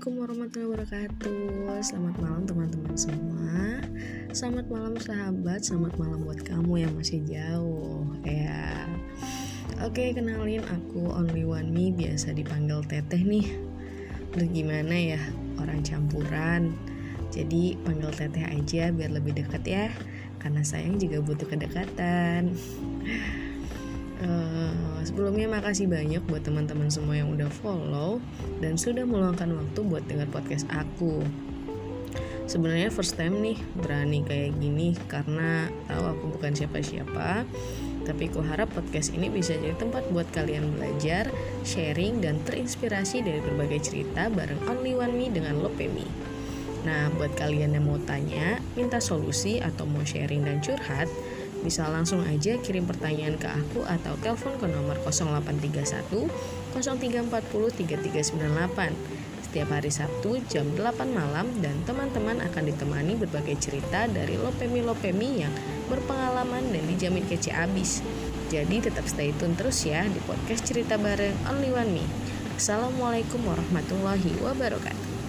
wabarakatuh. Selamat malam teman-teman semua. Selamat malam sahabat. Selamat malam buat kamu yang masih jauh Ya. Oke kenalin aku Only One Me Biasa dipanggil Teteh nih. Udah gimana ya? Orang campuran. Jadi panggil Teteh aja biar lebih dekat ya. Karena sayang juga butuh kedekatan sebelumnya makasih banyak buat teman-teman semua yang udah follow dan sudah meluangkan waktu buat dengar podcast aku. Sebenarnya first time nih berani kayak gini karena tahu aku bukan siapa-siapa. Tapi ku harap podcast ini bisa jadi tempat buat kalian belajar, sharing, dan terinspirasi dari berbagai cerita bareng Only One Me dengan Lopemi. Nah, buat kalian yang mau tanya, minta solusi, atau mau sharing dan curhat, bisa langsung aja kirim pertanyaan ke aku atau telepon ke nomor 0831 0340 3398 setiap hari Sabtu jam 8 malam dan teman-teman akan ditemani berbagai cerita dari Lopemi-Lopemi yang berpengalaman dan dijamin kece abis. Jadi tetap stay tune terus ya di podcast cerita bareng Only One Me. Assalamualaikum warahmatullahi wabarakatuh.